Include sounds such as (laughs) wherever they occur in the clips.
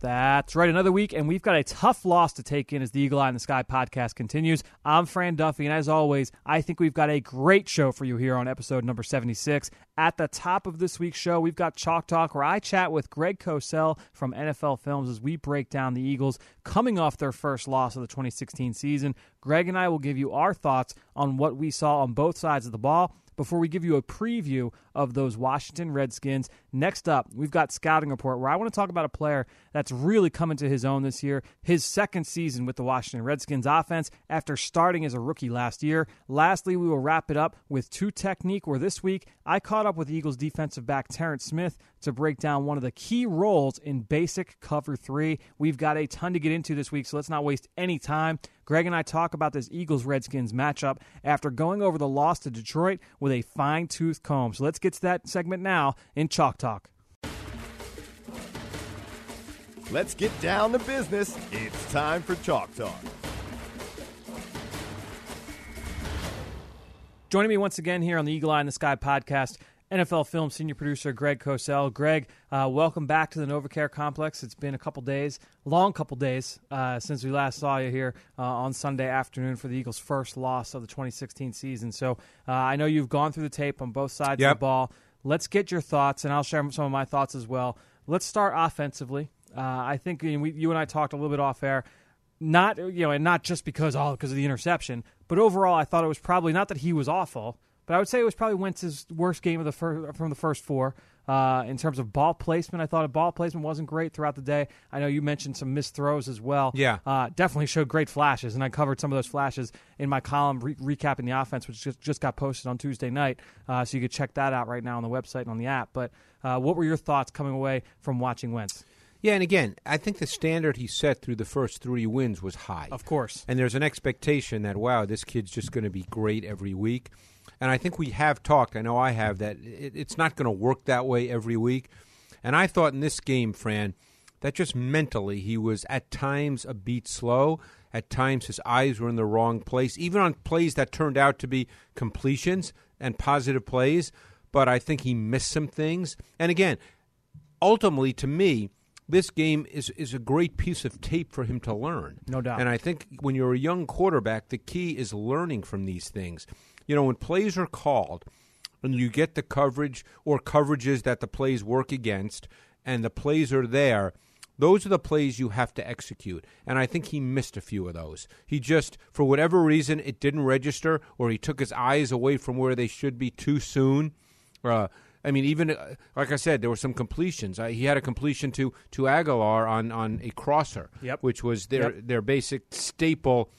That's right, another week, and we've got a tough loss to take in as the Eagle Eye in the Sky podcast continues. I'm Fran Duffy, and as always, I think we've got a great show for you here on episode number 76. At the top of this week's show, we've got Chalk Talk, where I chat with Greg Cosell from NFL Films as we break down the Eagles coming off their first loss of the 2016 season. Greg and I will give you our thoughts on what we saw on both sides of the ball before we give you a preview of those Washington Redskins. Next up, we've got Scouting Report, where I want to talk about a player that's really coming to his own this year, his second season with the Washington Redskins offense after starting as a rookie last year. Lastly, we will wrap it up with two technique, where this week I caught up with Eagles defensive back Terrence Smith to break down one of the key roles in basic cover three. We've got a ton to get into this week, so let's not waste any time. Greg and I talk about this Eagles Redskins matchup after going over the loss to Detroit with a fine tooth comb. So let's get to that segment now in Chalk Talk. Let's get down to business. It's time for Chalk Talk. Joining me once again here on the Eagle Eye in the Sky podcast, NFL Film senior producer Greg Cosell. Greg, uh, welcome back to the NovaCare Complex. It's been a couple days, long couple days, uh, since we last saw you here uh, on Sunday afternoon for the Eagles' first loss of the 2016 season. So uh, I know you've gone through the tape on both sides Yep. of the ball. Let's get your thoughts, and I'll share some of my thoughts as well. Let's start offensively. Uh, I think you, know, we, you and I talked a little bit off air not you know, and not just because all because of the interception, but overall, I thought it was probably not that he was awful, but I would say it was probably Wentz's worst game of the fir- from the first four. Uh, in terms of ball placement, I thought a ball placement wasn't great throughout the day. I know you mentioned some missed throws as well. Yeah. uh, definitely showed great flashes, and I covered some of those flashes in my column re- recapping the offense, which just, just got posted on Tuesday night. Uh, so you could check that out right now on the website and on the app. But uh, what were your thoughts coming away from watching Wentz? Yeah, and again, I think the standard he set through the first three wins was high. Of course. And there's an expectation that, wow, this kid's just going to be great every week. And I think we have talked, I know I have, that it, it's not going to work that way every week. And I thought in this game, Fran, that just mentally he was at times a beat slow. At times his eyes were in the wrong place, even on plays that turned out to be completions and positive plays. But I think he missed some things. And again, ultimately, to me, this game is, is a great piece of tape for him to learn. No doubt. And I think when you're a young quarterback, the key is learning from these things. You know, when plays are called and you get the coverage or coverages that the plays work against and the plays are there, those are the plays you have to execute. And I think he missed a few of those. He just, for whatever reason, it didn't register or he took his eyes away from where they should be too soon. Uh, I mean, even uh, like I said, there were some completions. Uh, he had a completion to to Agholor on on a crosser, Yep. which was their Yep. their basic staple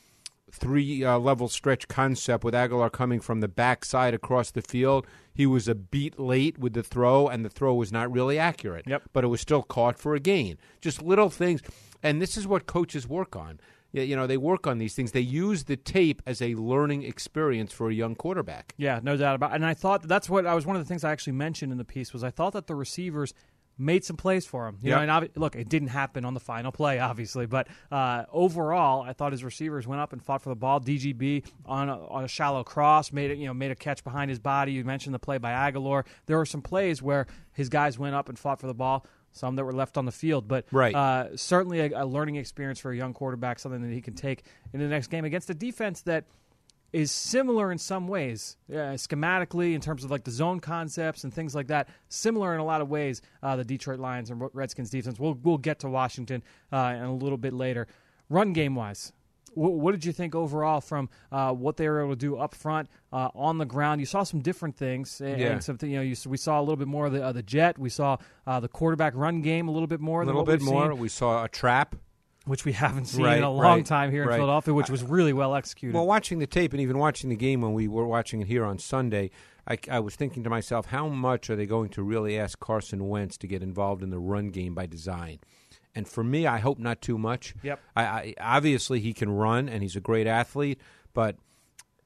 three uh, level stretch concept with Agholor coming from the backside across the field. He was a beat late with the throw, and the throw was not really accurate. Yep. But it was still caught for a gain. Just little things, and this is what coaches work on. You know, they work on these things. They use the tape as a learning experience for a young quarterback. Yeah, no doubt about. it. And I thought that's what I was one of the things I actually mentioned in the piece was I thought that the receivers made some plays for him. You Yep. know, and look, it didn't happen on the final play, (laughs) obviously, but uh, overall, I thought his receivers went up and fought for the ball. DGB on a, on a shallow cross made it, you know, made a catch behind his body. You mentioned the play by Agholor. There were some plays where his guys went up and fought for the ball. Some that were left on the field, but Right. uh, certainly a, a learning experience for a young quarterback, something that he can take in the next game against a defense that is similar in some ways, uh, schematically in terms of like the zone concepts and things like that. Similar in a lot of ways. Uh, the Detroit Lions and Redskins defense. We'll we'll get to Washington uh, in a little bit later. Run game wise, what, what did you think overall from uh, what they were able to do up front uh, on the ground? You saw some different things, and, Yeah. and something you know. You, we saw a little bit more of the, uh, the jet. We saw uh, the quarterback run game a little bit more. A little bit more. seen, We saw a trap. Which we (laughs) haven't seen Right, in a long right, time here in right. Philadelphia, which was really well executed. Well, watching the tape and even watching the game when we were watching it here on Sunday, I, I was thinking to myself, how much are they going to really ask Carson Wentz to get involved in the run game by design? And for me, I hope not too much. Yep. I, I obviously he can run and he's a great athlete, but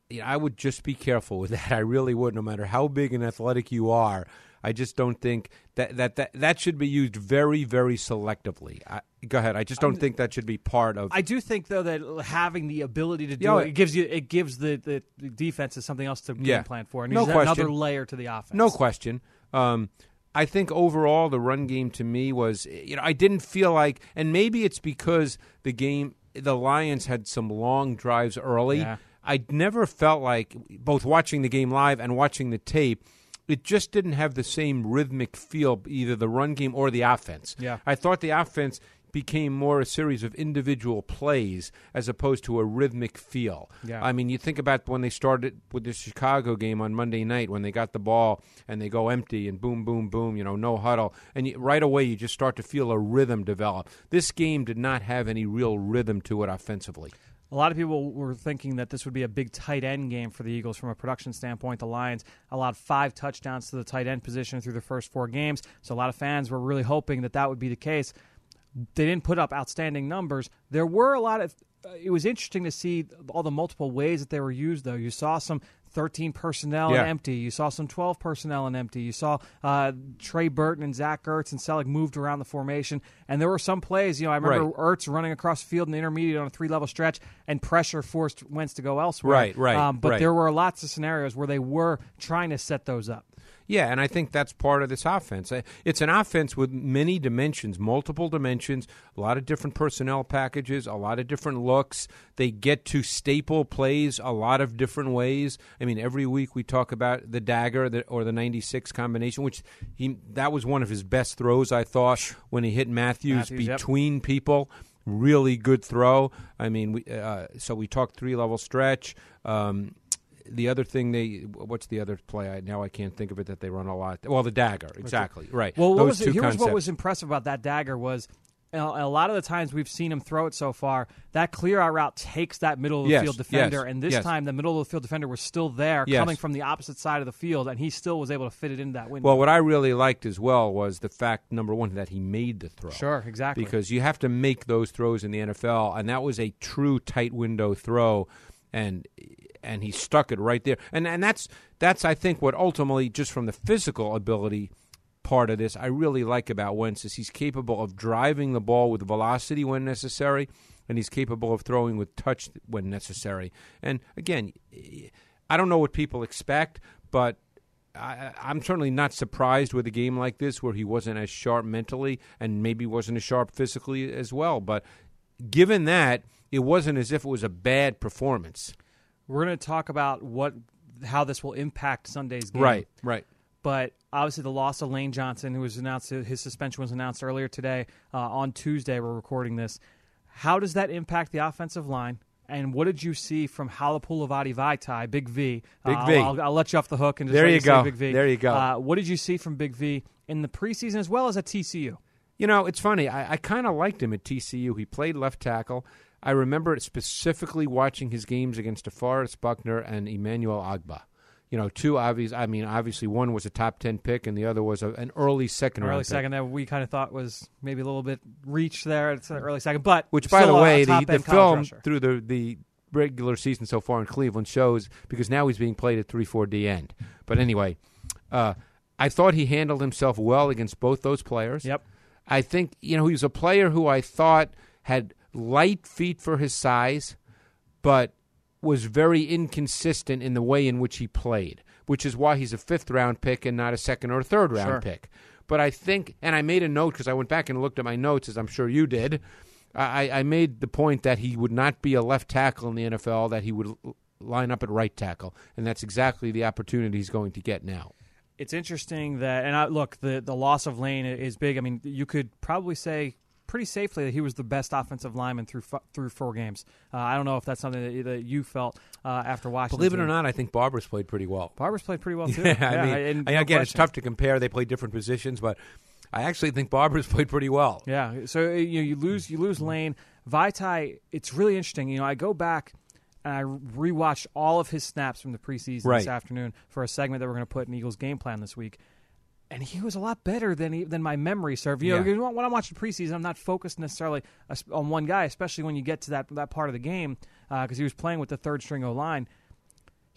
you know, I would just be careful with (laughs) that. I really would, no matter how big and athletic you are. I just don't think that that that, that should be used very, very selectively. I, go ahead. I just don't think that should be part of. I do think though that having the ability to do Yeah, it, it gives you it gives the, the, the defenses something else to Yeah. game plan for, and No question. another layer to the offense. No question. Um, I think overall the run game to me was, you know, I didn't feel like, and maybe it's because the game, the Lions had some long drives early. Yeah. I never felt like both watching the game live and watching the tape. It just didn't have the same rhythmic feel, either the run game or the offense. Yeah. I thought the offense became more a series of individual plays as opposed to a rhythmic feel. Yeah. I mean, you think about when they started with the Chicago game on Monday night when they got the ball and they go empty and boom, boom, boom, you know, no huddle. And you, right away, you just start to feel a rhythm develop. This game did not have any real rhythm to it offensively. A lot of people were thinking that this would be a big tight end game for the Eagles from a production standpoint. The Lions allowed five touchdowns to the tight end position through the first four games, so a lot of fans were really hoping that that would be the case. They didn't put up outstanding numbers. There were a lot of. Uh, it was interesting to see all the multiple ways that they were used, though. You saw some 13 personnel Yeah. and empty. You saw some 12 personnel and empty. You saw uh, Trey Burton and Zach Ertz and Celek moved around the formation. And there were some plays, you know, I remember Right. Ertz running across the field in the intermediate on a three level stretch, and pressure forced Wentz to go elsewhere. Right, right, Um, but right. there were lots of scenarios where they were trying to set those up. Yeah, and I think that's part of this offense. It's an offense with many dimensions, multiple dimensions, a lot of different personnel packages, a lot of different looks. They get to staple plays a lot of different ways. I mean, every week we talk about the dagger or the 96 combination, which he that was one of his best throws, I thought, when he hit Matthews, Matthews, yep. between people. Really good throw. I mean, we, uh, so we talked three level stretch. Um, the other thing they what's the other play? I, now I can't think of it that they run a lot. Well, the dagger, exactly right. Well, what was here's what was impressive about that dagger was a lot of the times we've seen him throw it so far, that clear out route takes that middle of the Yes, field defender, yes, and this yes. time the middle of the field defender was still there, coming from the opposite side of the field, and he still was able to fit it into that window. Well, what I really liked as well was the fact number one that he made the throw. Sure, exactly. Because you have to make those throws in the NFL, and that was a true tight window throw, and and he stuck it right there. And and that's that's I think what ultimately just from the physical ability part of this I really like about Wentz is he's capable of driving the ball with velocity when necessary, and he's capable of throwing with touch when necessary. And again, I don't know what people expect, but I, I'm certainly not surprised with a game like this where he wasn't as sharp mentally and maybe wasn't as sharp physically as well. But given that, it wasn't as if it was a bad performance. We're going to talk about what how this will impact Sunday's game. Right, right. But obviously, the loss of Lane Johnson, who was announced, his suspension was announced earlier today. Uh, on Tuesday, we're recording this. How does that impact the offensive line? And what did you see from Halapoulivaati Vaitai, Big V? Big Uh, V. I'll, I'll let you off the hook and just There you go. Big V. There you go. Uh, what did you see from Big V in the preseason as well as at TCU? You know, it's funny. I, I kind of liked him at TCU. He played left tackle. I remember specifically watching his games against DeForest Buckner and Emmanuel Ogbah. You know, two obvious. I mean, obviously, one was a top ten pick, and the other was a, an early second An round early pick. second that we kind of thought was maybe a little bit reach there. It's an early second, but Which, by the way, the, the film rusher. through the the regular season so far in Cleveland shows because now he's being played at three four D end. But anyway, uh, I thought he handled himself well against both those players. Yep. I think you know he was a player who I thought had light feet for his size, but was very inconsistent in the way in which he played, which is why he's a fifth round pick and not a second or third round Sure. pick. But I think, and I made a note because I went back and looked at my notes, as I'm sure you did. I, I made the point that he would not be a left tackle in the NFL; that he would line up at right tackle, and that's exactly the opportunity he's going to get now. It's interesting that, and I, look, the the loss of Lane is big. I mean, you could probably say pretty safely that he was the best offensive lineman through through four games. Uh, I don't know if that's something that, that you felt uh, after watching. Believe it or not, I think Barbre's played pretty well. Barbre's played pretty well (laughs) too. Yeah, I mean, I- no again, it's tough to compare. They play different positions, but I actually think Barbre's (laughs) played pretty well. Yeah. So uh, you know, you lose you lose Lane. Vaitai. it's really interesting. You know, I go back and I rewatched all of his snaps from the preseason this afternoon for a segment that we're going to put in Eagles game plan this week. And he was a lot better than he, than my memory served. You know, Yeah. because when I'm watching preseason, I'm not focused necessarily on one guy, especially when you get to that that part of the game, uh, because he was playing with the third string O line.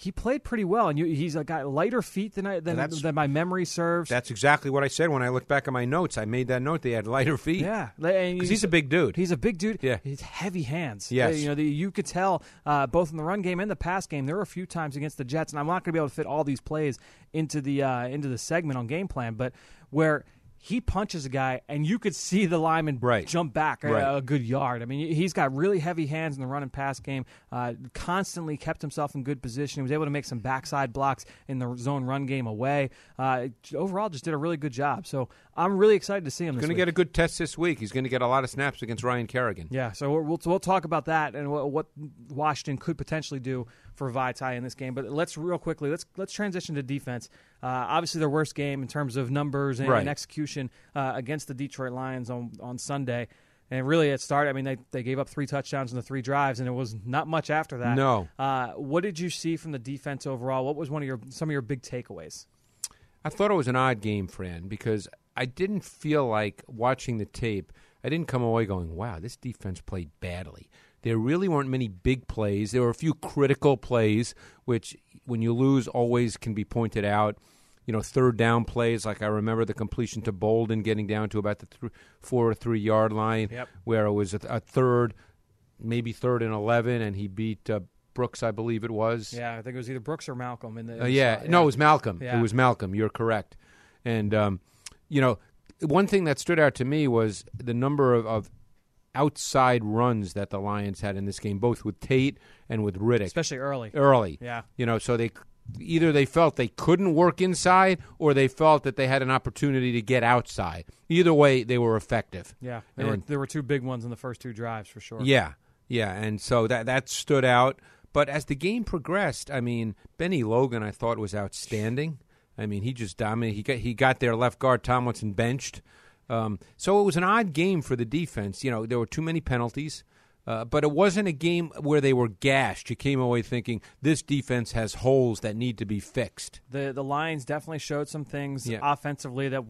He played pretty well, and you, he's uh, got lighter feet than I, than, than my memory serves. That's exactly what I said when I looked back at my notes. I made that note. They had lighter feet. yeah, because Because he's a big dude. He's a big dude. Yeah. he's heavy hands. Yes. Uh, you know the, you could tell uh, both in the run game and the pass game. There were a few times against the Jets, and I'm not going to be able to fit all these plays into the uh, into the segment on game plan, but where. He punches a guy, and you could see the lineman Right. jump back a, Right. a good yard. I mean, he's got really heavy hands in the run and pass game. Uh, constantly kept himself in good position. He was able to make some backside blocks in the zone run game away. Uh, overall, just did a really good job. So I'm really excited to see him. He's going to get a good test this week. He's going to get a lot of snaps against Ryan Kerrigan. Yeah, so we'll, we'll, we'll talk about that and what, what Washington could potentially do for Vaitai in this game. But let's real quickly let's let's transition to defense. Uh, obviously, their worst game in terms of numbers and, Right. and execution uh, against the Detroit Lions on on Sunday. And really, it started. I mean, they, they gave up three touchdowns in the three drives, and it was not much after that. No. Uh, what did you see from the defense overall? What was one of your some of your big takeaways? I thought it was an odd game, Fran, because I didn't feel like watching the tape. I didn't come away going, "Wow, this defense played badly." There really weren't many big plays. There were a few critical plays, which, when you lose, always can be pointed out. You know, third down plays, like I remember the completion to Boldin getting down to about the th- four or three yard line, Yep. where it was a, a third, maybe third and eleven, and he beat uh, Brooks, I believe it was. Yeah, I think it was either Brooks or Malcolm in the. Uh, the yeah. no, it was Malcolm. Yeah. It was Malcolm. You're correct. And um, you know, one thing that stood out to me was the number of, of outside runs that the Lions had in this game, both with Tate and with Riddick especially early. early. Yeah. You know, so they either they felt they couldn't work inside or they felt that they had an opportunity to get outside. Either way, they were effective. Yeah, there were there were two big ones in the first two drives for sure. Yeah, yeah, and so that that stood out. But as the game progressed, I mean, Bennie Logan, I thought was outstanding. I mean, he just dominated. He got he got their left guard Tomlinson benched. Um, so it was an odd game for the defense. You know, there were too many penalties. Uh, but it wasn't a game where they were gashed. You came away thinking this defense has holes that need to be fixed. The the Lions definitely showed some things Yeah. offensively that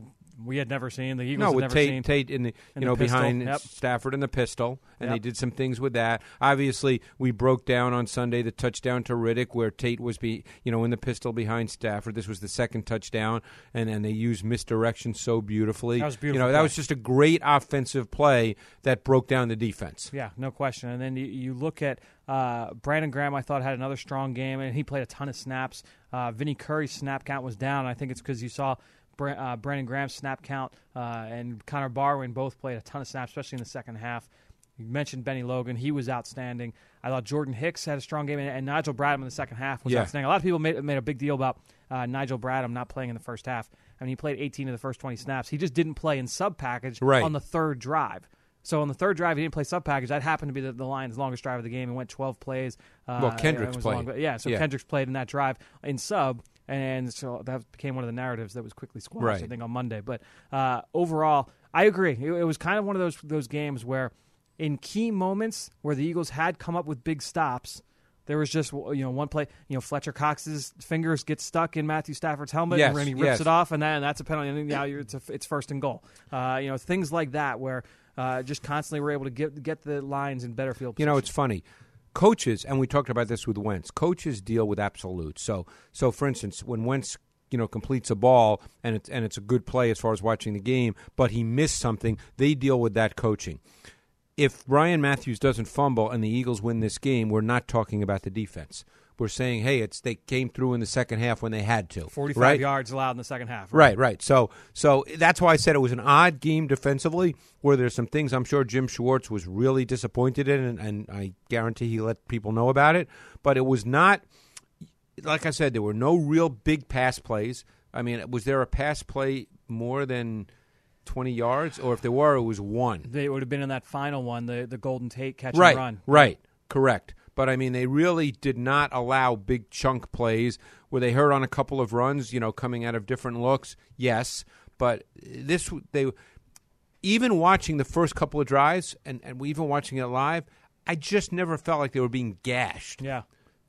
we had never seen. The Eagles No, had with never Tate, seen. Tate in the you know the behind yep. Stafford and the pistol, and they did some things with that. Obviously, we broke down on Sunday the touchdown to Riddick where Tate was be you know in the pistol behind Stafford. This was the second touchdown, and and they used misdirection so beautifully. That was a You beautiful know that was just a great offensive play that broke down the defense. Yeah, no question. And then you, you look at uh, Brandon Graham. I thought had another strong game, and he played a ton of snaps. Uh, Vinny Curry's snap count was down. I think it's because you saw uh, Brandon Graham's snap count uh, and Connor Barwin both played a ton of snaps, especially in the second half. You mentioned Bennie Logan; he was outstanding. I thought Jordan Hicks had a strong game, and, and Nigel Bradham in the second half was Yeah. outstanding. A lot of people made, made a big deal about uh, Nigel Bradham not playing in the first half. I mean, he played 18 of the first 20 snaps. He just didn't play in sub package Right. on the third drive. So on the third drive, he didn't play sub package. That happened to be the, the Lions' longest drive of the game. It went 12 plays. Uh, Well, Kendricks played. long, yeah, so Yeah. Kendricks played in that drive in sub, and so that became one of the narratives that was quickly squashed. I think on Monday. But uh, overall, I agree. It, it was kind of one of those those games where, in key moments where the Eagles had come up with big stops. There was just you know one play. You know Fletcher Cox's fingers get stuck in Matthew Stafford's helmet, Yes, and he rips yes. it off, and then that's a penalty. And now you're, it's, a, it's first and goal. Uh, you know things like that where uh, just constantly we're able to get get the lines in better field. You know, it's funny. Coaches, and we talked about this with Wentz. Coaches deal with absolutes. So, so for instance, when Wentz, you know, completes a ball and it's and it's a good play as far as watching the game, but he missed something, they deal with that coaching. If Ryan Mathews doesn't fumble and the Eagles win this game, we're not talking about the defense. We're saying, hey, it's they came through in the second half when they had to. 45 right? yards allowed in the second half. Right, right. So, so that's why I said it was an odd game defensively, where there's some things I'm sure Jim Schwartz was really disappointed in, and, and I guarantee he let people know about it. But it was not, like I said, there were no real big pass plays. I mean, was there a pass play more than 20 yards, or if there were, it was one. They would have been in that final one, the the Golden Tate catch Right, and run. right, correct. But I mean, they really did not allow big chunk plays. Were they hurt on a couple of runs? You know, coming out of different looks, yes. But this, they even watching the first couple of drives, and and even watching it live, I just never felt like they were being gashed. Yeah.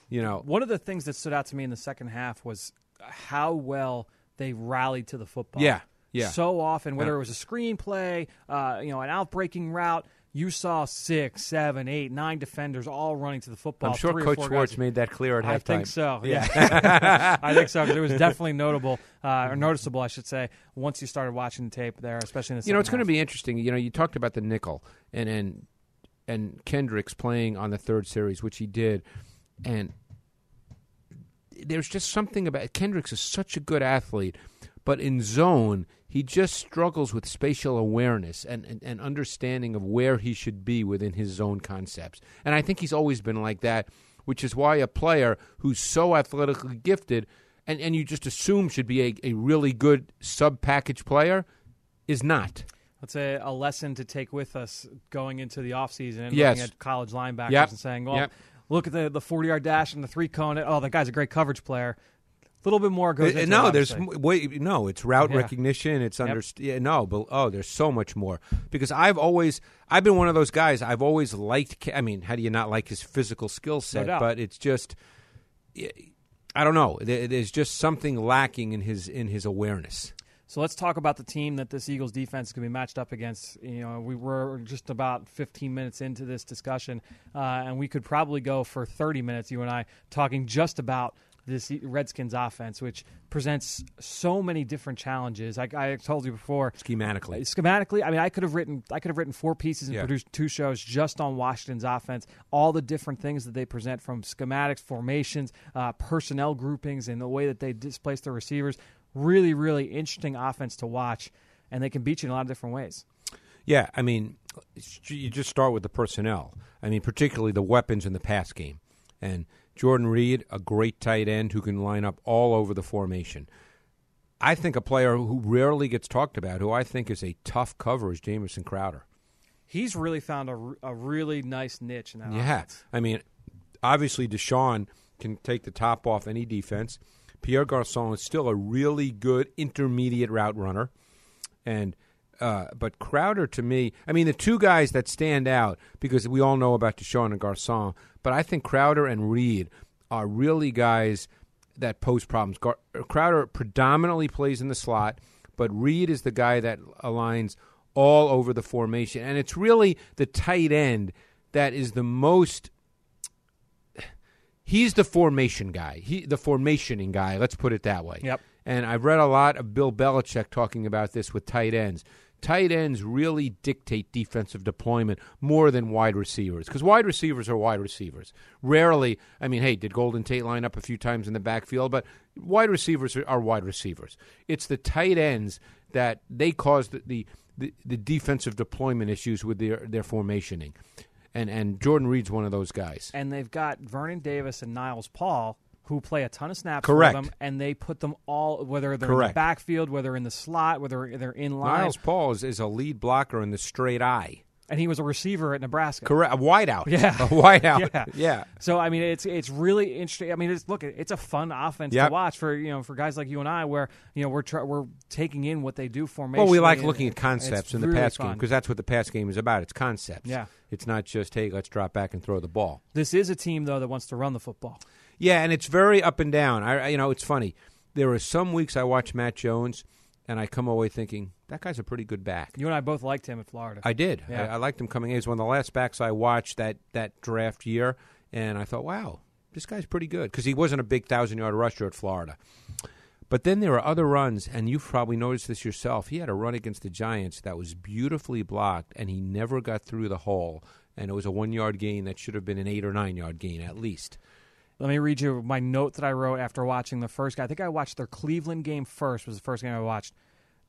You know, One of the things that stood out to me in the second half was how well they rallied to the football. Yeah, yeah. So often, whether Yeah. it was a screen play, uh, you know, an outbreaking route, you saw six, seven, eight, nine defenders all running to the football. I'm sure Coach Schwartz guys- made that clear at halftime. (laughs) (laughs) I think so. Yeah, I think so. it was definitely notable uh, or noticeable, I should say, once you started watching the tape there, especially in the You know, it's going to be interesting. You know, you talked about the nickel and and and Kendricks playing on the third series, which he did, and there's just something about Kendricks is such a good athlete, but in zone he just struggles with spatial awareness and, and, and understanding of where he should be within his zone concepts. And I think he's always been like that, which is why a player who's so athletically gifted and, and you just assume should be a, a really good sub package player is not. Let's say a lesson to take with us going into the offseason and Yes. looking at college linebackers Yep. and saying, well, Yep. look at the, the 40 yard dash and the three cone. Oh, that guy's a great coverage player. A little bit more goes into no, it, there's wait, no, it's route Yeah. recognition. It's Yep. underst- yeah, no, but oh, there's so much more because I've always I've been one of those guys. I've always liked. I mean, how do you not like his physical skill set? doubt. but it's just, I don't know. There's just something lacking in his in his awareness. So let's talk about the team that this Eagles defense is going to be matched up against. You know, we were just about 15 minutes into this discussion, uh, and we could probably go for 30 minutes, you and I, talking just about this Redskins offense, which presents so many different challenges. I, I told you before, Schematically, schematically i mean i could have written i could have written four pieces and Yeah. produced two shows just on washington's offense all the different things that they present from schematics formations uh, personnel groupings and the way that they displace their receivers really really interesting offense to watch and they can beat you in a lot of different ways Yeah, I mean, you just start with the personnel. I mean, particularly the weapons in the pass game. And Jordan Reed, a great tight end who can line up all over the formation. I think a player who rarely gets talked about, who I think is a tough cover, is Jamison Crowder. he's really found a really nice niche that Yeah, offense. I mean, obviously DeSean can take the top off any defense. Pierre Garcon is still a really good intermediate route runner, and uh, but Crowder to me, I mean, the two guys that stand out because we all know about DeSean and Garcon, but I think Crowder and Reed are really guys that pose problems. Gar- Crowder predominantly plays in the slot, but Reed is the guy that aligns all over the formation, and it's really the tight end that is the most. He's the formation guy. He the formationing guy. Let's put it that way. Yep. And I've read a lot of Bill Belichick talking about this with tight ends. Tight ends really dictate defensive deployment more than wide receivers because wide receivers are wide receivers. Rarely, I mean, hey, did Golden Tate line up a few times in the backfield? But wide receivers are, wide receivers. It's the tight ends that they cause the, the, the, the defensive deployment issues with their, their formationing. And, and Jordan Reed's one of those guys. and they've got Vernon Davis and Niles Paul who play a ton of snaps Correct. for them, and they put them all whether they're in the backfield, whether in the slot, whether they're in line. Niles Paul is, is a lead blocker in the straight eye. and he was a receiver at Nebraska. Correct. A wideout. Yeah. A wideout. (laughs) Yeah. yeah. So I mean, it's it's really interesting. I mean, it's look, it's a fun offense Yep. to watch for you know for guys like you and I, where you know we're we're taking in what they do formation. Well, we like looking at concepts in the really pass game because that's what the pass game is about. It's concepts. Yeah. It's not just hey, let's drop back and throw the ball. This is a team though that wants to run the football. Yeah, and it's very up and down. I, you know, it's funny. There are some weeks I watch Matt Jones, and I come away thinking that guy's a pretty good back. You and I both liked him at Florida. I did. Yeah. I, I liked him coming in. He's one of the last backs I watched that that draft year, and I thought, wow, this guy's pretty good because he wasn't a big thousand yard rusher at Florida. But then there are other runs, and you've probably noticed this yourself. He had a run against the Giants that was beautifully blocked, and he never got through the hole. And it was a one yard gain that should have been an eight or nine yard gain at least. Let me read you my note that I wrote after watching the first guy. I think I watched their Cleveland game first. Was the first game I watched.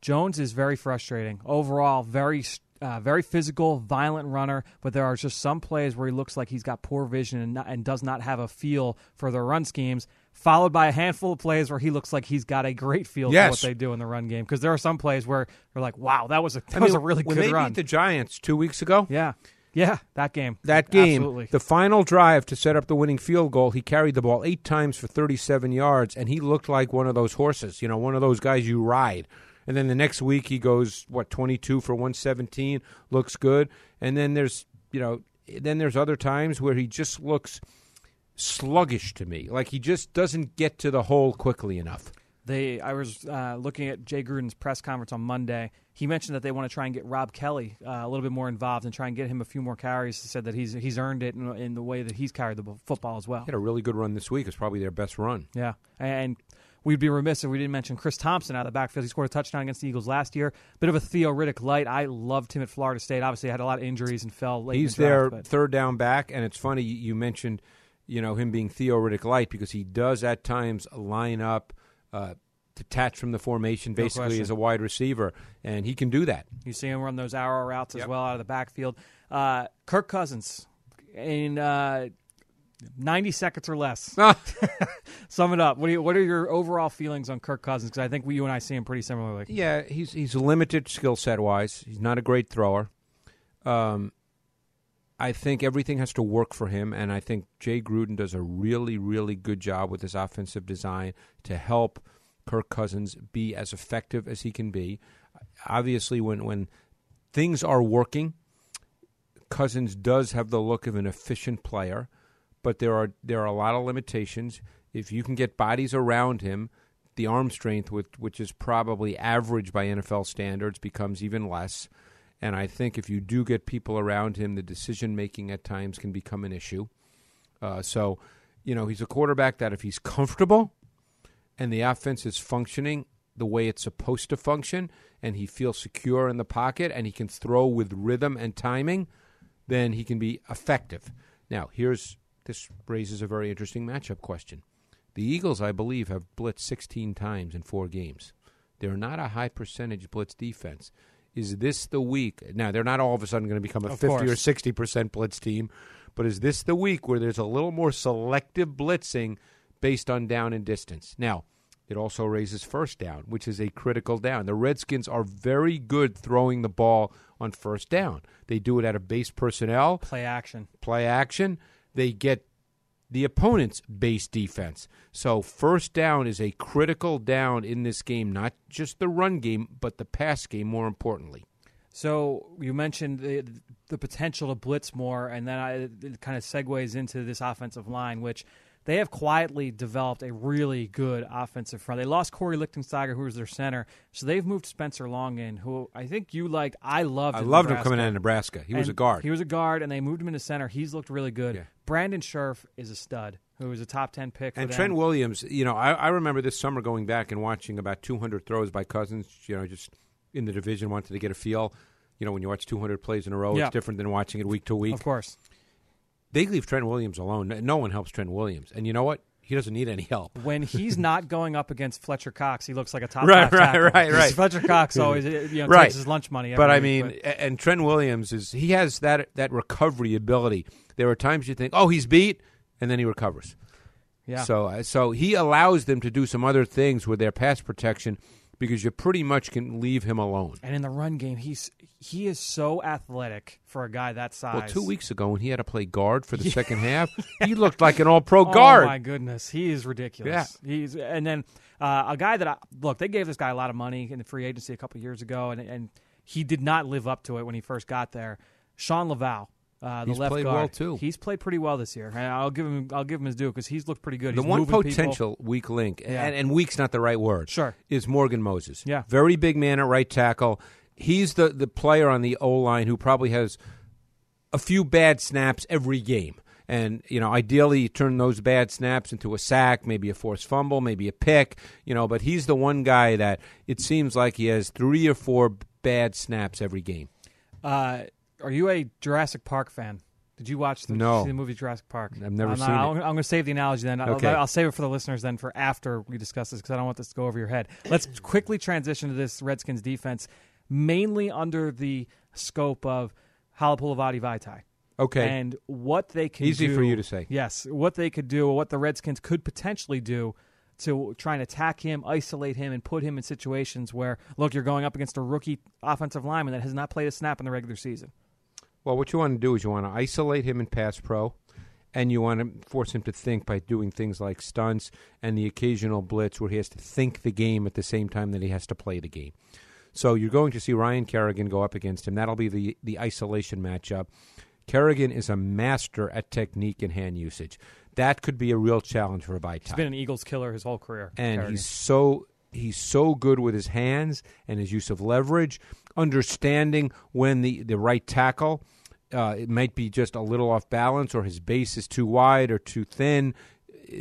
Jones is very frustrating overall. Very, uh, very physical, violent runner. But there are just some plays where he looks like he's got poor vision and, not, and does not have a feel for their run schemes. Followed by a handful of plays where he looks like he's got a great feel Yes. for what they do in the run game. Because there are some plays where you're like, "Wow, that was a that I was mean, a really good they run." beat the Giants two weeks ago. yeah, yeah, that game. That game, Absolutely. the final drive to set up the winning field goal, he carried the ball eight times for 37 yards, and he looked like one of those horses, you know, one of those guys you ride. And then the next week he goes what 22 for 117, looks good. And then there's you know, then there's other times where he just looks sluggish to me, like he just doesn't get to the hole quickly enough. They, I was uh, looking at Jay Gruden's press conference on Monday. He mentioned that they want to try and get Rob Kelley uh, a little bit more involved and try and get him a few more carries. He said that he's he's earned it in, in the way that he's carried the football as well. He had a really good run this week. It's probably their best run. Yeah, and we'd be remiss if we didn't mention Chris Thompson out of the backfield. He scored a touchdown against the Eagles last year. Bit of a Theo Riddick light. I loved him at Florida State. Obviously, had a lot of injuries and fell late. He's in the draft, their but- third down back, and it's funny you you mentioned, you know, him being Theo Riddick light because he does at times line up, uh, detach from the formation, basically question. as a wide receiver, and he can do that. You see him run those arrow routes as well out of the backfield. Uh, Kirk Cousins in uh, 90 seconds or less. (laughs) Sum it up. What, do you, what are your overall feelings on Kirk Cousins? Because I think we, you and I see him pretty similarly. Yeah, he's he's limited skill set wise. He's not a great thrower. Um, I think everything has to work for him, and I think Jay Gruden does a really, really good job with his offensive design to help Kirk Cousins be as effective as he can be. Obviously, when when things are working, Cousins does have the look of an efficient player, but there are there are a lot of limitations. If you can get bodies around him, the arm strength, which, which is probably average by NFL standards, becomes even less. And I think if you do get people around him, the decision making at times can become an issue. Uh, so, you know, he's a quarterback that if he's comfortable and the offense is functioning the way it's supposed to function, and he feels secure in the pocket and he can throw with rhythm and timing, then he can be effective. Now, here's this raises a very interesting matchup question. The Eagles, I believe, have blitzed 16 times in four games. They're not a high percentage blitz defense. Is this the week? Now, they're not all of a sudden going to become a Of 50 or 60% blitz team, but is this the week where there's a little more selective blitzing based on down and distance? Now, it also raises first down, which is a critical down. The Redskins are very good throwing the ball on first down. They do it out of base personnel Play action. play action, they get the opponent's base defense. So first down is a critical down in this game, not just the run game, but the pass game more importantly. So you mentioned the, the potential to blitz more, and then I, it kind of segues into this offensive line, which they have quietly developed a really good offensive front. They lost Kory Lichtensteiger, who was their center, so they've moved Spencer Long in, who I think you liked. I loved. I loved him coming out of Nebraska. He was a guard. He was a guard, and they moved him into center. He's looked really good. Yeah. Brandon Scherff is a stud, who was a top ten pick. For and them. Trent Williams, you know, I, I remember this summer going back and watching about 200 throws by Cousins, you know, just in the division, wanted to get a feel. You know, when you watch 200 plays in a row, it's different than watching it week to week. of course. They leave Trent Williams alone. No one helps Trent Williams. And you know what? He doesn't need any help. (laughs) when he's (laughs) not going up against Fletcher Cox, he looks like a top Right, right, tackle. right, right. (laughs) Fletcher Cox always you know, Right. takes his lunch money. But I week, mean, a- and Trent Williams is he has that that recovery ability. There are times you think, oh, he's beat, and then he recovers. yeah. So uh, so he allows them to do some other things with their pass protection because you pretty much can leave him alone. and in the run game, he's he is so athletic for a guy that size. Well, two weeks ago when he had to play guard for the second half, (laughs) he looked like an All-Pro Oh guard. my goodness, he is ridiculous. Yeah. He's and then uh, a guy that I, look they gave this guy a lot of money in the free agency a couple years ago, and and he did not live up to it when he first got there. Shawn Lauvao. Uh, the He's left played guard. well, too. He's played pretty well this year. I'll give him. I'll give him his due because he's looked pretty good. the He's one moving people. potential weak link, Yeah. and, and weak's not the right word. Sure. is Morgan Moses. Yeah. very big man at right tackle. He's the the player on the O line who probably has a few bad snaps every game. And you know, ideally, you turn those bad snaps into a sack, maybe a forced fumble, maybe a pick. You know, but he's the one guy that it seems like he has three or four bad snaps every game. Uh, are you a Jurassic Park fan? Did you watch the, No. see the movie Jurassic Park? I've never I'm seen not- it. I'm, going to save the analogy then. I'll, Okay. I'll save it for the listeners then for after we discuss this because I don't want this to go over your head. Let's quickly transition to this Redskins defense, mainly under the scope of Halapoulivaati Vaitai. Okay, And what they can do. Easy do, for you to say. Yes, what they could do, or what the Redskins could potentially do to try and attack him, isolate him, and put him in situations where, look, you're going up against a rookie offensive lineman that has not played a snap in the regular season. Well, what you want to do is you want to isolate him in pass pro, and you want to force him to think by doing things like stunts and the occasional blitz where he has to think the game at the same time that he has to play the game. So you're going to see Ryan Kerrigan go up against him. That'll be the the isolation matchup. Kerrigan is a master at technique and hand usage. That could be a real challenge for Vaitai. He's been an Eagles killer his whole career. and Kerrigan. he's so he's so good with his hands and his use of leverage, understanding when the, the right tackle. Uh, it might be just a little off balance, or his base is too wide or too thin.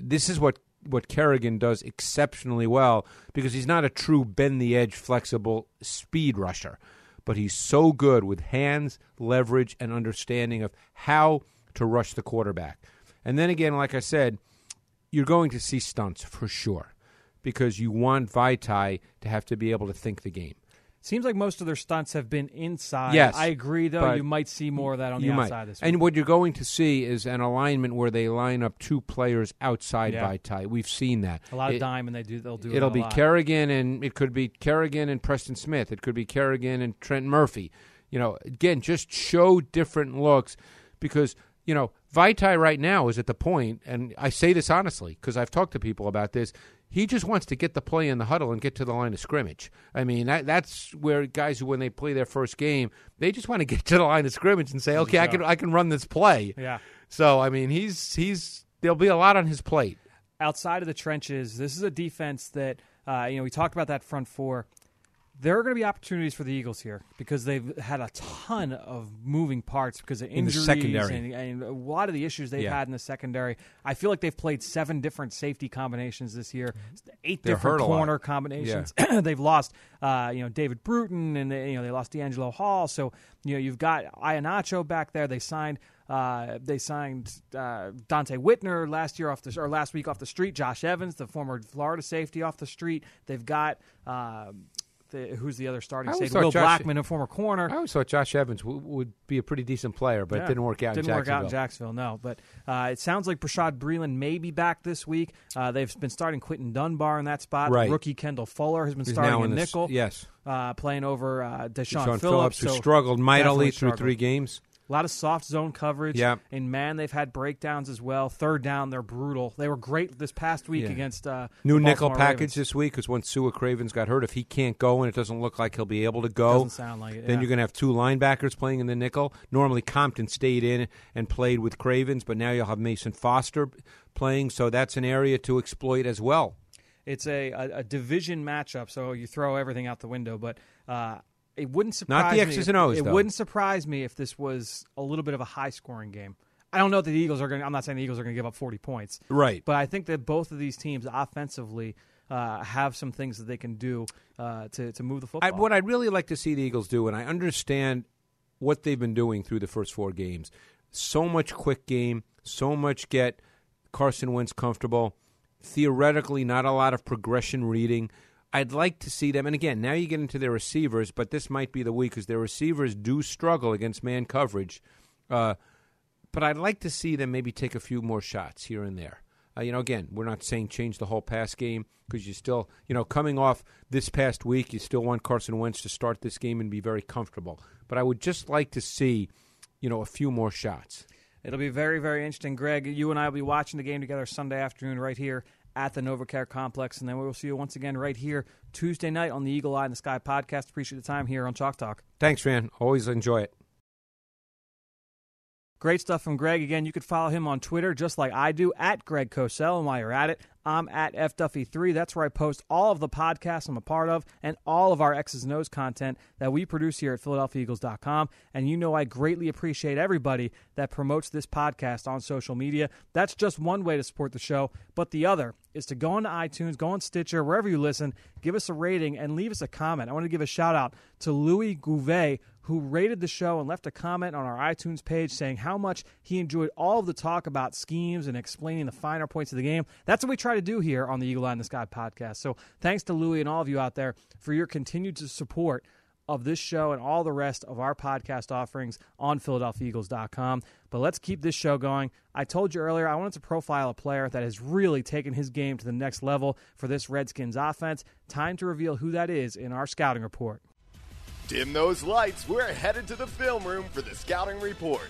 This is what what Kerrigan does exceptionally well because he's not a true bend the edge, flexible speed rusher, but he's so good with hands, leverage, and understanding of how to rush the quarterback. And then again, like I said, you're going to see stunts for sure because you want Vaitai to have to be able to think the game. Seems like most of their stunts have been inside. Yes, I agree. Though you might see more of that on the might. outside this week. And what you're going to see is an alignment where they line up two players outside Yeah. Vaitai. We've seen that. a lot of It- dime, and they do. They'll do. It'll it a be lot. Kerrigan and it could be Kerrigan and Preston Smith. It could be Kerrigan and Trent Murphy. You know, again, just show different looks because you know Vaitai right now is at the point, and I say this honestly because I've talked to people about this. He just wants to get the play in the huddle and get to the line of scrimmage. I mean, that, that's where guys who, when they play their first game, they just want to (laughs) get to the line of scrimmage and say, "Okay, I can I can run this play." Yeah. So I mean, he's he's there'll be a lot on his plate. outside of the trenches, this is a defense that uh, you know we talked about that front four. There are going to be opportunities for the Eagles here because they've had a ton of moving parts because of the injuries secondary. and, and a lot of the issues they've Yeah. had in the secondary. I feel like they've played seven different safety combinations this year, eight They're different hurt a lot. corner combinations. (clears throat) they've lost, uh, you know, David Bruton and they, you know they lost DeAngelo Hall. So you know you've got Ihenacho back there. They signed. Uh, they signed uh, Donte Whitner last year off the or last week off the street. Josh Evans, the former Florida safety, off the street. They've got uh, the, who's the other starting safety? Will Josh- Blackmon, a former corner. I always thought Josh Evans w- would be a pretty decent player, but Yeah. it didn't work out. Didn't in work out in Jacksonville. No. But uh, it sounds like Bashaud Breeland may be back this week. Uh, they've been starting Quinton Dunbar in that spot. Right. Rookie Kendall Fuller has been He's starting in in the s- nickel. yes. uh, playing over uh, Deshaun, Sean Phillips, who so struggled mightily through three games. A lot of soft zone coverage. Yeah. And man, they've had breakdowns as well. Third down, they're brutal. They were great this past week Yeah. against uh, New nickel package Ravens. this week because once Sua Cravens got hurt, if he can't go and it doesn't look like he'll be able to go, Doesn't sound like it. then yeah. you're going to have two linebackers playing in the nickel. Normally Compton stayed in and played with Cravens, but now you'll have Mason Foster playing, so that's an area to exploit as well. It's a, a, a division matchup, so you throw everything out the window. But uh, it wouldn't surprise not the me X's if- and O's, It though. wouldn't surprise me if this was a little bit of a high scoring game. I don't know that the Eagles are going. to I'm not saying the Eagles are going to give up 40 points, Right. but I think that both of these teams offensively uh, have some things that they can do uh, to to move the football. I, what I'd really like to see the Eagles do, and I understand what they've been doing through the first four games. So much quick game, so much get Carson Wentz comfortable. Theoretically, not a lot of progression reading. I'd like to see them, and again, now you get into their receivers, but this might be the week because their receivers do struggle against man coverage. Uh, but I'd like to see them maybe take a few more shots here and there. Uh, you know, again, we're not saying change the whole pass game because you still, you know, coming off this past week, you still want Carson Wentz to start this game and be very comfortable. But I would just like to see, you know, a few more shots. It'll be very, very interesting. Greg, you and I will be watching the game together Sunday afternoon right here at the NovaCare Complex. And then we will see you once again right here Tuesday night on the Eagle Eye in the Sky podcast. Appreciate the time here on Chalk Talk. Thanks, man. Always enjoy it. Great stuff from Greg. Again, you could follow him on Twitter just like I do at Greg Cosell. And while you're at it, I'm at FDuffy3. That's where I post all of the podcasts I'm a part of and all of our X's and O's content that we produce here at PhiladelphiaEagles.com. And you know I greatly appreciate everybody that promotes this podcast on social media. That's just one way to support the show. But the other is to go into iTunes, go on Stitcher, wherever you listen, give us a rating and leave us a comment. I want to give a shout out to Louis Gouvet who rated the show and left a comment on our iTunes page saying how much he enjoyed all of the talk about schemes and explaining the finer points of the game. That's what we try to do here on the Eagle Eye in the Sky podcast. So thanks to Louis and all of you out there for your continued support of this show and all the rest of our podcast offerings on PhiladelphiaEagles.com. But let's keep this show going. I told you earlier I wanted to profile a player that has really taken his game to the next level for this Redskins offense. Time to reveal who that is in our scouting report. Dim those lights. We're headed to the film room for the scouting report.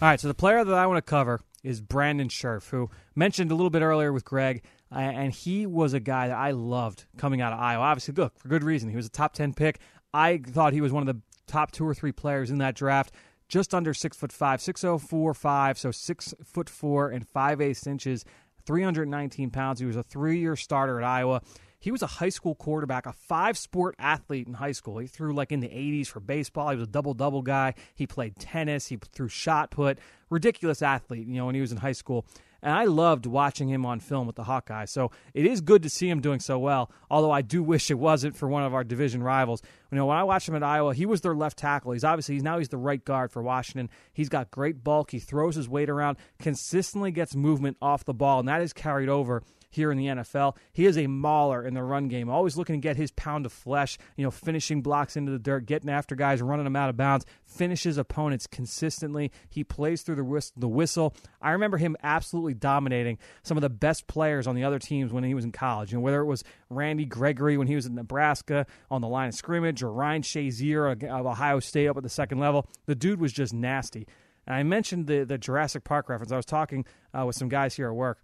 All right, so the player that I want to cover is Brandon Scherff, who mentioned a little bit earlier with Greg, uh, and he was a guy that I loved coming out of Iowa. Obviously, look for good reason. He was a top ten pick. I thought he was one of the top two or three players in that draft. Just under six foot five, six oh four five, so six foot four and five eighths inches. 319 pounds. He was a three year starter at Iowa. He was a high school quarterback, a five sport athlete in high school. He threw like in the 80s for baseball. He was a double double guy. He played tennis. He threw shot put. Ridiculous athlete, you know, when he was in high school. And I loved watching him on film with the Hawkeyes. So it is good to see him doing so well, although I do wish it wasn't for one of our division rivals. You know, when I watched him at Iowa, he was their left tackle. He's obviously he's now he's the right guard for Washington. He's got great bulk. He throws his weight around, consistently gets movement off the ball, and that is carried over here in the NFL. He is a mauler in the run game, always looking to get his pound of flesh, you know, finishing blocks into the dirt, getting after guys, running them out of bounds, finishes opponents consistently. He plays through the, whist- the whistle. I remember him absolutely dominating some of the best players on the other teams when he was in college. You know, whether it was Randy Gregory when he was in Nebraska on the line of scrimmage or Ryan Shazier of Ohio State up at the second level, the dude was just nasty. I mentioned the, the Jurassic Park reference. I was talking uh, with some guys here at work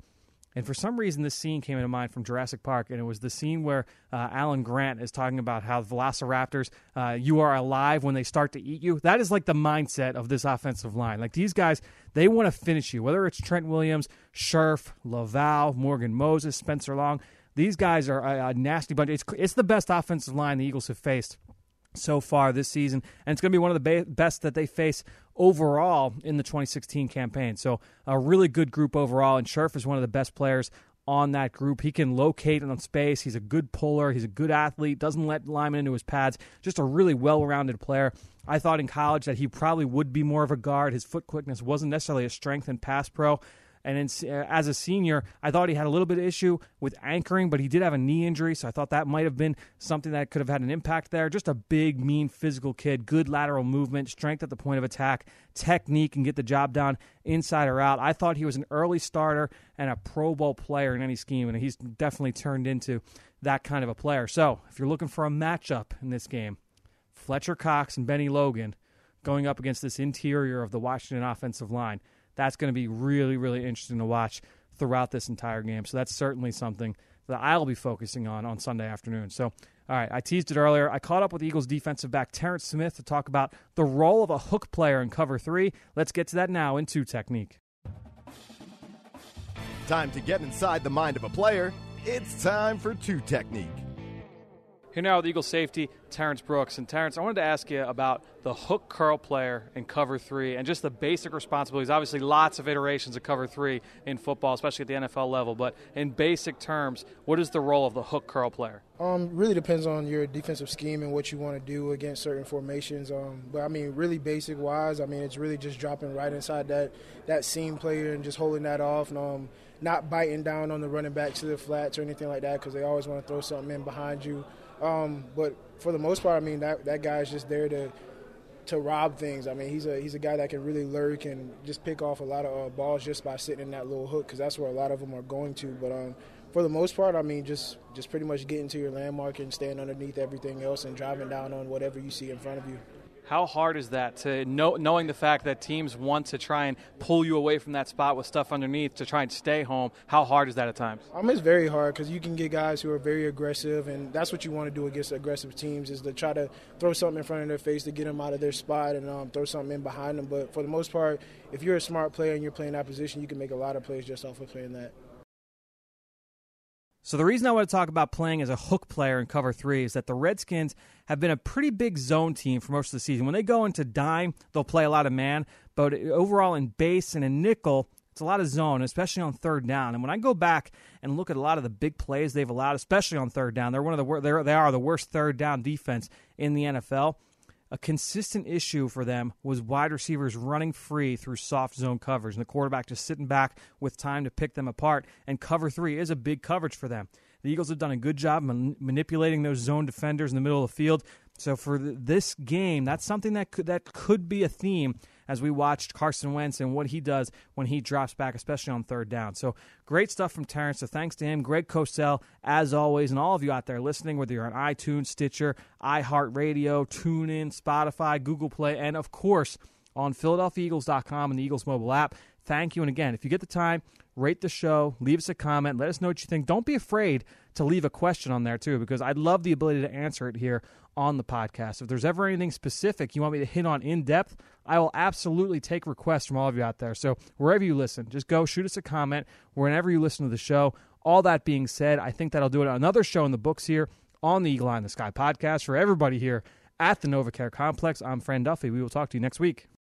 and for some reason, this scene came into mind from Jurassic Park, and it was the scene where uh, Alan Grant is talking about how velociraptors, uh, you are alive when they start to eat you. That is like the mindset of this offensive line. Like these guys, they want to finish you, whether it's Trent Williams, Scherff, Lauvao, Morgan Moses, Spencer Long. These guys are a, a nasty bunch. It's, it's the best offensive line the Eagles have faced so far this season, and it's going to be one of the best that they face overall in the 2016 campaign. So, a really good group overall, and Scherff is one of the best players on that group. He can locate on space. He's a good puller. He's a good athlete. Doesn't let linemen into his pads. Just a really well-rounded player. I thought in college that he probably would be more of a guard. His foot quickness wasn't necessarily a strength in pass pro. And in, uh, as a senior, I thought he had a little bit of issue with anchoring, but he did have a knee injury, so I thought that might have been something that could have had an impact there. Just a big, mean, physical kid, good lateral movement, strength at the point of attack, technique, and get the job done inside or out. I thought he was an early starter and a Pro Bowl player in any scheme, and he's definitely turned into that kind of a player. So if you're looking for a matchup in this game, Fletcher Cox and Bennie Logan going up against this interior of the Washington offensive line that's going to be really, really interesting to watch throughout this entire game. So that's certainly something that I'll be focusing on on Sunday afternoon. So, all right, I teased it earlier. I caught up with Eagles defensive back Terrence Smith to talk about the role of a hook player in cover three. Let's get to that now in two technique. Time to get inside the mind of a player. It's time for two technique. Here now with Eagle safety, Terrence Brooks. And Terrence, I wanted to ask you about the hook curl player in cover three and just the basic responsibilities. Obviously, lots of iterations of cover three in football, especially at the NFL level. But in basic terms, what is the role of the hook curl player? Um, really depends on your defensive scheme and what you want to do against certain formations. Um, but I mean, really basic wise, I mean, it's really just dropping right inside that that seam player and just holding that off and um, not biting down on the running back to the flats or anything like that because they always want to throw something in behind you. Um, but for the most part, I mean that that guy's just there to to rob things. I mean, he's a he's a guy that can really lurk and just pick off a lot of uh, balls just by sitting in that little hook because that's where a lot of them are going to. But um, for the most part, I mean, just just pretty much getting to your landmark and staying underneath everything else and driving down on whatever you see in front of you. How hard is that to know, knowing the fact that teams want to try and pull you away from that spot with stuff underneath to try and stay home? How hard is that at times? Um, it's very hard because you can get guys who are very aggressive, and that's what you want to do against aggressive teams is to try to throw something in front of their face to get them out of their spot and um, throw something in behind them. But for the most part, if you're a smart player and you're playing that position, you can make a lot of plays just off of playing that. So the reason I want to talk about playing as a hook player in cover three is that the Redskins have been a pretty big zone team for most of the season. When they go into dime, they'll play a lot of man, but overall in base and in nickel, it's a lot of zone, especially on third down. And when I go back and look at a lot of the big plays they've allowed, especially on third down, they're one of the they are the worst third down defense in the NFL a consistent issue for them was wide receivers running free through soft zone coverage, and the quarterback just sitting back with time to pick them apart. And cover three is a big coverage for them. The Eagles have done a good job man- manipulating those zone defenders in the middle of the field. So for th- this game, that's something that could that could be a theme as we watched Carson Wentz and what he does when he drops back, especially on third down. So great stuff from Terrence. So thanks to him, Greg Cosell, as always, and all of you out there listening, whether you're on iTunes, Stitcher, iHeartRadio, TuneIn, Spotify, Google Play, and of course on PhiladelphiaEagles.com and the Eagles mobile app. thank you. And again, if you get the time, rate the show, leave us a comment, let us know what you think. Don't be afraid to leave a question on there too, because I'd love the ability to answer it here on the podcast. If there's ever anything specific you want me to hit on in depth, I will absolutely take requests from all of you out there. So wherever you listen, just go shoot us a comment whenever you listen to the show. All that being said, I think that'll do it. Another show in the books here on the Eagle Eye in the Sky podcast for everybody here at the NovaCare Complex. I'm Fran Duffy. We will talk to you next week.